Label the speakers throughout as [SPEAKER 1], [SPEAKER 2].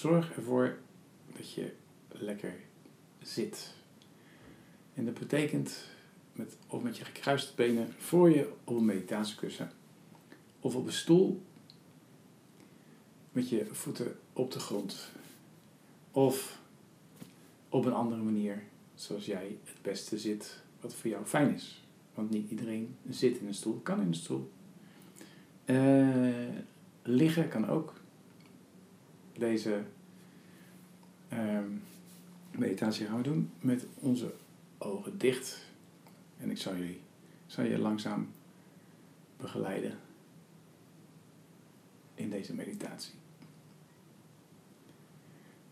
[SPEAKER 1] zorg ervoor dat je lekker zit. En dat betekent met, of met je gekruiste benen voor je op een meditatiekussen of op een stoel met je voeten op de grond of op een andere manier zoals jij het beste zit wat voor jou fijn is. Want niet iedereen zit in een stoel, kan in een stoel. Uh, liggen kan ook. Deze uh, meditatie gaan we doen met onze ogen dicht. En ik zal je, zal je langzaam begeleiden in deze meditatie.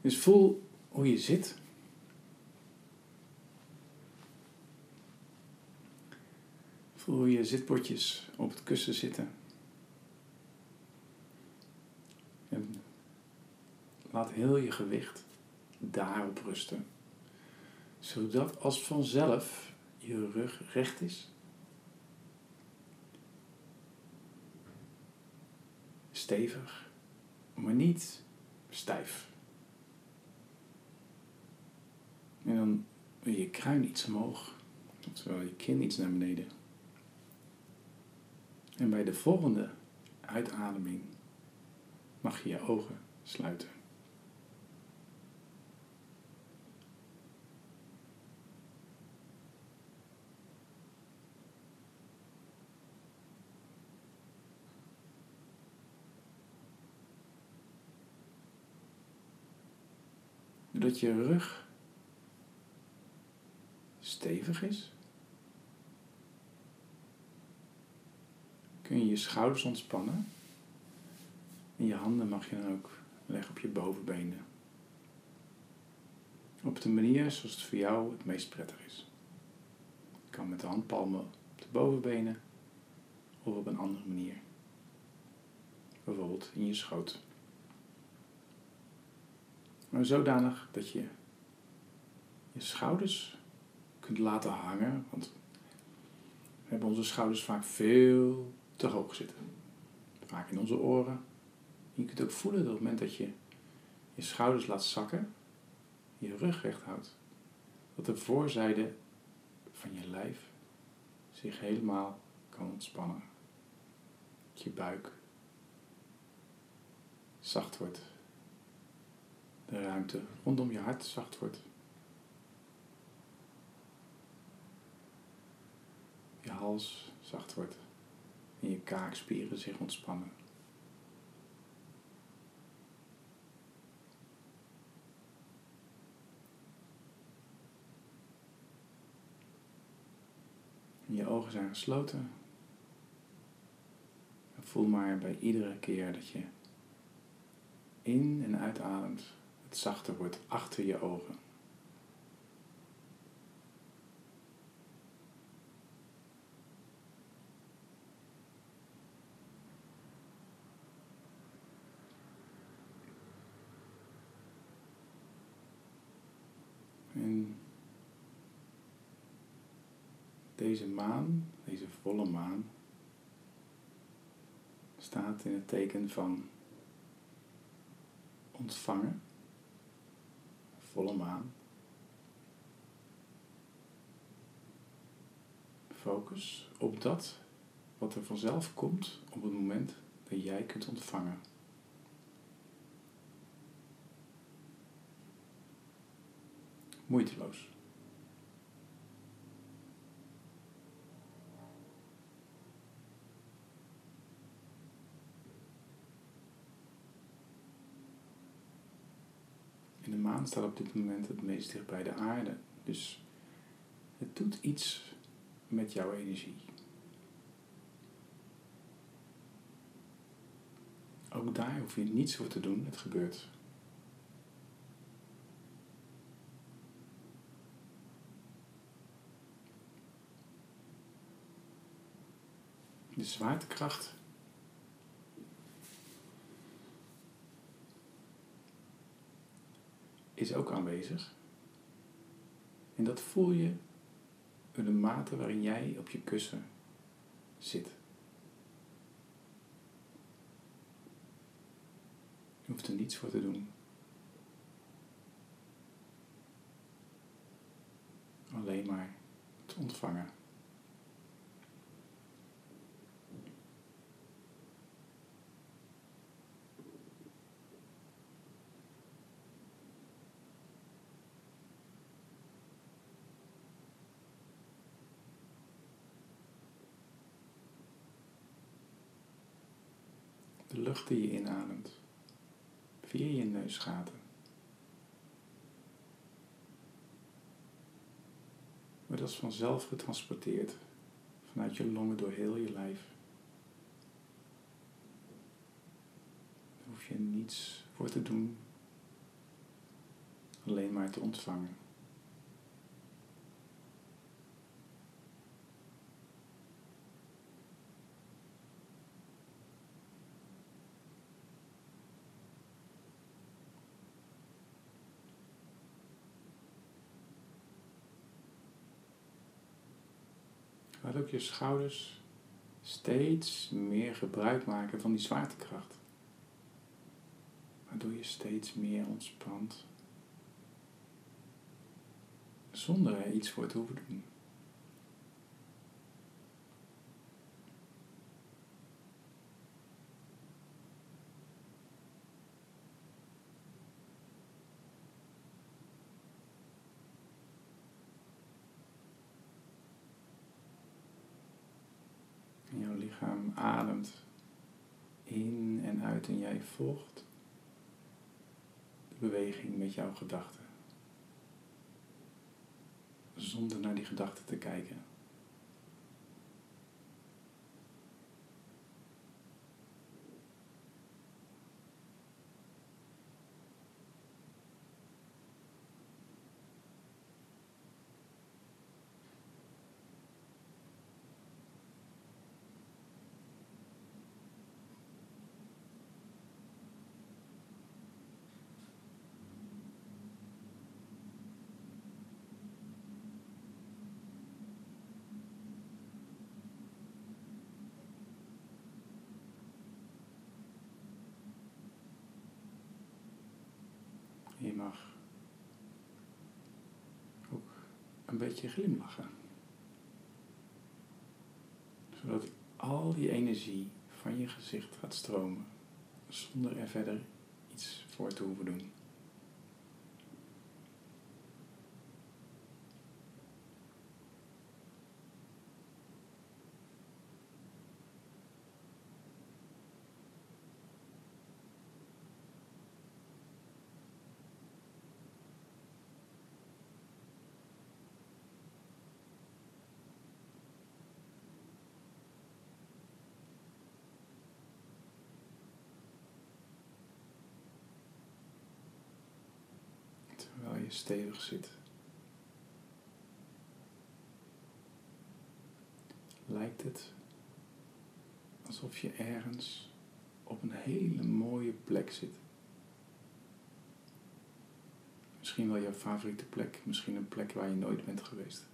[SPEAKER 1] Dus voel hoe je zit. Voel hoe je zitbordjes op het kussen zitten. En laat heel je gewicht daarop rusten. Zodat als vanzelf je rug recht is. Stevig, maar niet stijf. En dan je kruin iets omhoog, terwijl je kin iets naar beneden. En bij de volgende uitademing mag je je ogen sluiten. Doordat je rug stevig is, kun je je schouders ontspannen. En je handen mag je dan ook leggen op je bovenbenen. Op de manier zoals het voor jou het meest prettig is. Je kan met de handpalmen op de bovenbenen of op een andere manier. Bijvoorbeeld in je schoot. Zodanig dat je je schouders kunt laten hangen. Want we hebben onze schouders vaak veel te hoog zitten. Vaak in onze oren. je kunt ook voelen dat op het moment dat je je schouders laat zakken, je rug recht houdt, dat de voorzijde van je lijf zich helemaal kan ontspannen. Dat je buik zacht wordt. De ruimte rondom je hart zacht wordt. Je hals zacht wordt en je kaakspieren zich ontspannen. Je ogen zijn gesloten. voel maar bij iedere keer dat je in en uitademt, het zachter wordt achter je ogen. En deze maan, deze volle maan, staat in het teken van ontvangen, volle maan. Focus op dat wat er vanzelf komt op het moment dat jij kunt ontvangen. moeiteloos. En de maan staat op dit moment het meest dicht bij de aarde. Dus het doet iets met jouw energie. Ook daar hoef je niets voor te doen, het gebeurt. de zwaartekracht. is ook aanwezig. En dat voel je in de mate waarin jij op je kussen zit. Je hoeft er niets voor te doen. Alleen maar te ontvangen. Die je inademt via je neusgaten. Wordt als vanzelf getransporteerd vanuit je longen door heel je lijf. Hoef je niets voor te doen, alleen maar te ontvangen. Ook je schouders steeds meer gebruik maken van die zwaartekracht. Waardoor je steeds meer ontspant. Zonder er iets voor te hoeven doen. En jouw lichaam ademt in en uit en jij volgt de beweging met jouw gedachten. Zonder naar die gedachten te kijken. Je mag ook een beetje glimlachen. Zodat al die energie van je gezicht gaat stromen. Zonder er verder iets voor te hoeven doen. Terwijl stevig zit. Lijkt het alsof je ergens op een hele mooie plek zit. Misschien wel jouw favoriete plek, misschien een plek waar je nooit bent geweest.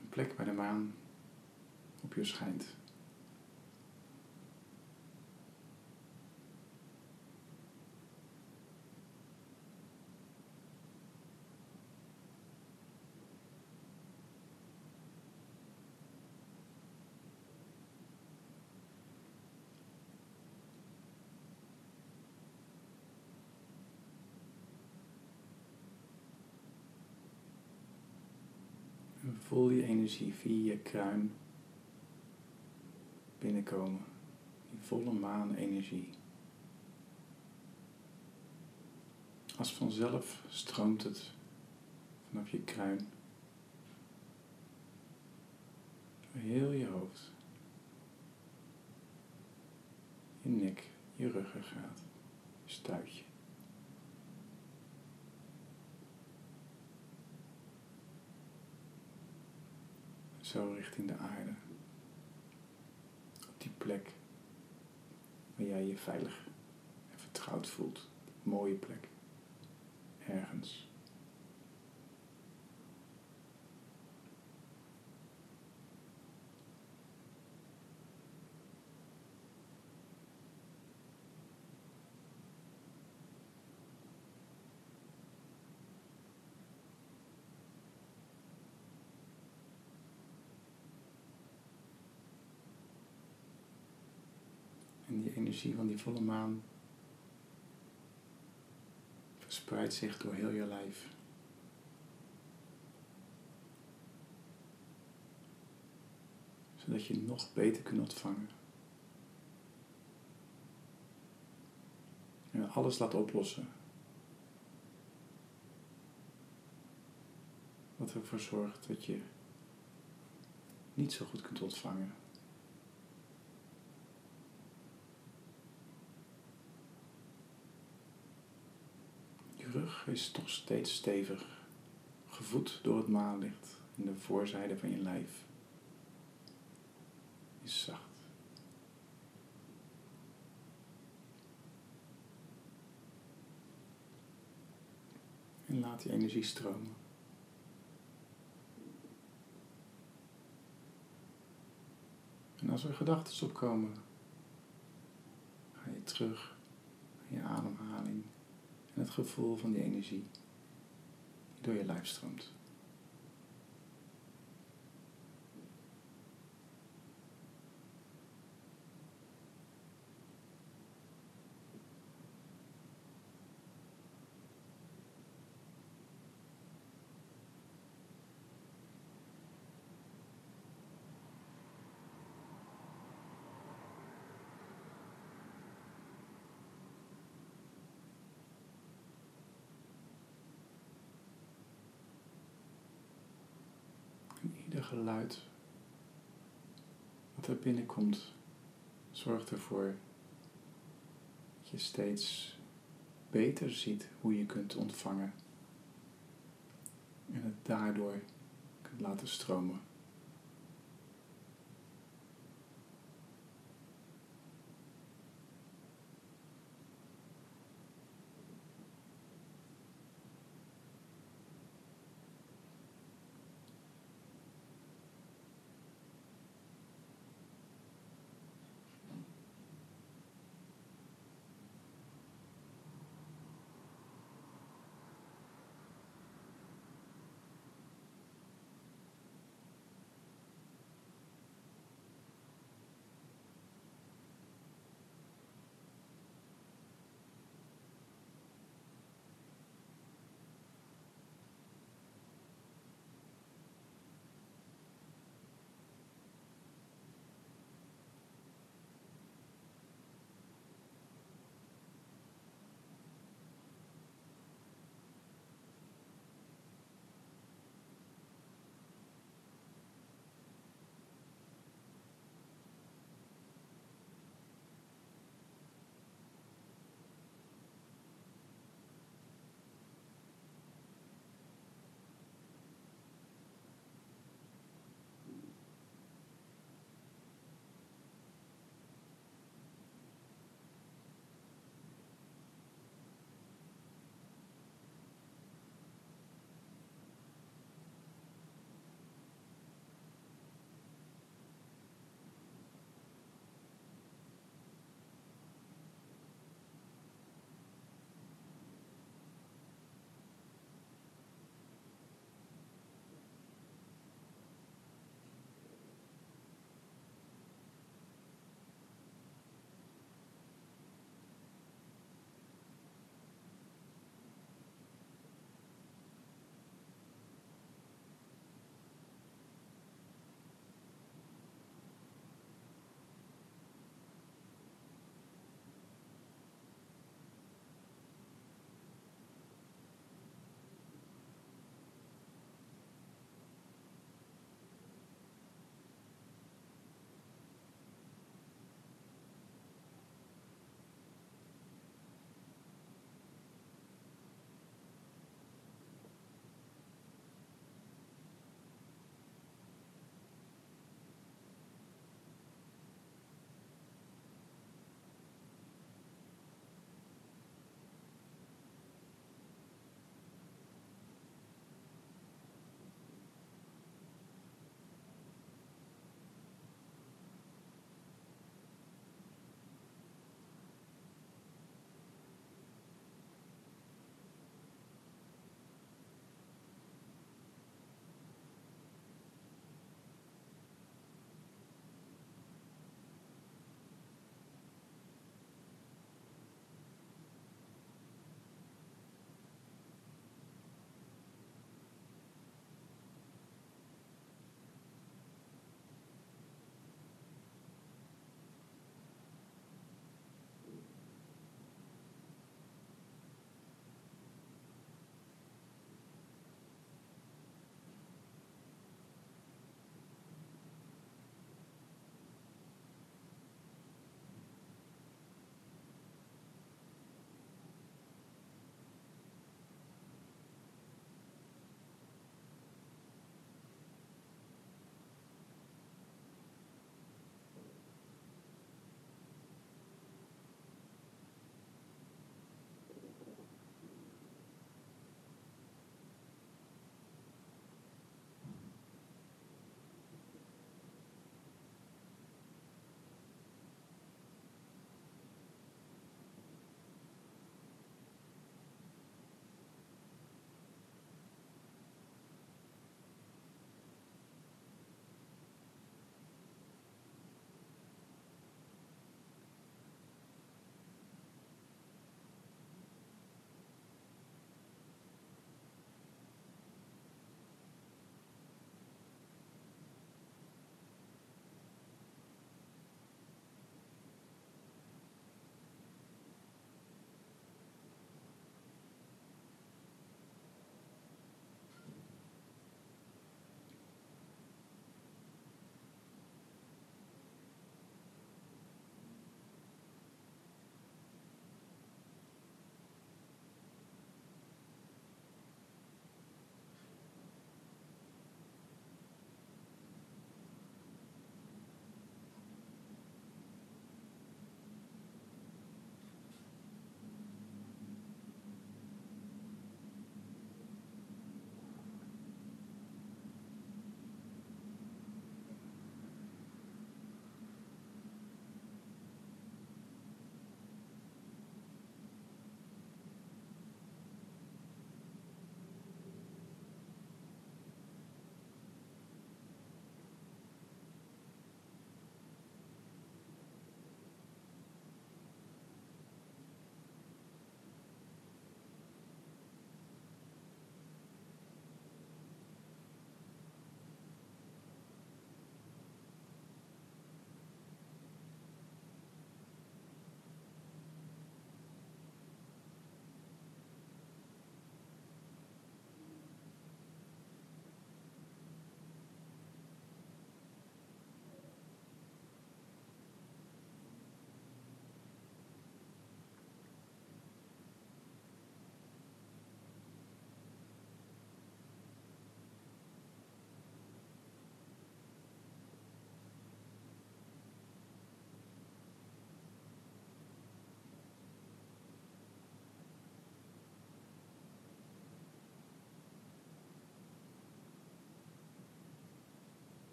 [SPEAKER 1] Een plek waar de maan op je schijnt. En voel je energie via je kruin binnenkomen. Die volle maan energie. Als vanzelf stroomt het vanaf je kruin. Heel je hoofd. Je nek, je ruggengraat, je stuitje. Zo richting de aarde. Op die plek waar jij je veilig en vertrouwd voelt. Mooie plek. Ergens. die van die volle maan verspreidt zich door heel je lijf. Zodat je nog beter kunt ontvangen. En alles laat oplossen. Wat ervoor zorgt dat je niet zo goed kunt ontvangen. Je rug is toch steeds stevig, gevoed door het maanlicht en de voorzijde van je lijf is zacht. En laat die energie stromen. En als er gedachten opkomen, ga je terug naar je ademhaling en het gevoel van die energie die door je lijf stroomt. Geluid wat er binnenkomt, zorgt ervoor dat je steeds beter ziet hoe je kunt ontvangen en het daardoor kunt laten stromen.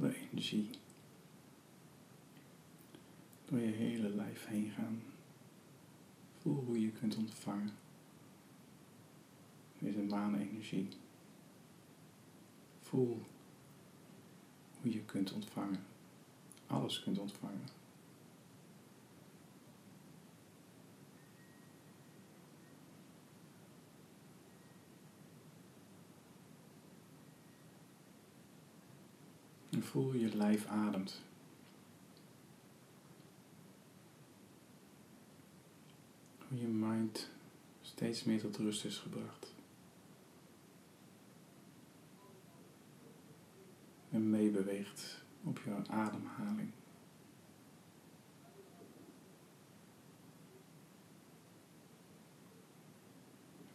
[SPEAKER 1] De energie door je hele lijf heen gaan. Voel hoe je kunt ontvangen. Deze maanenergie. Voel hoe je kunt ontvangen. Alles kunt ontvangen. En voel je lijf ademt. Hoe je mind steeds meer tot rust is gebracht. En meebeweegt op je ademhaling.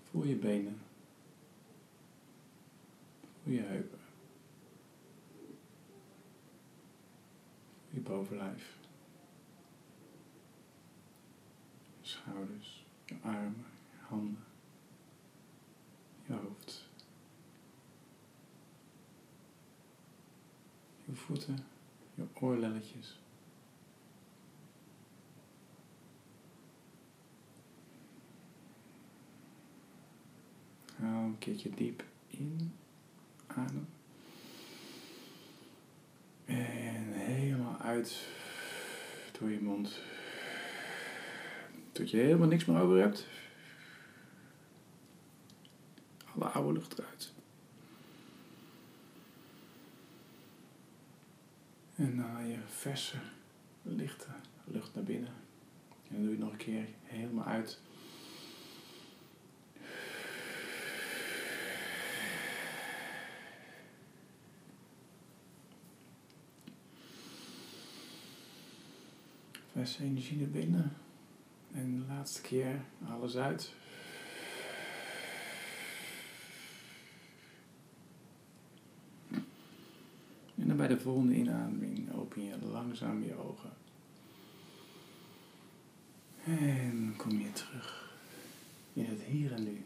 [SPEAKER 1] Voel je benen. Voel je heupen. Je bovenlijf, je schouders, je armen, je handen, je hoofd, je voeten, je oorlelletjes. Haal een keertje diep in, adem. Uit door je mond. Tot je helemaal niks meer over hebt. Alle oude lucht eruit. En dan je verse, lichte lucht naar binnen. En dan doe je nog een keer helemaal uit. Verse energie naar binnen. En de laatste keer alles uit. En dan bij de volgende inademing open je langzaam je ogen. En kom je terug in het hier en nu.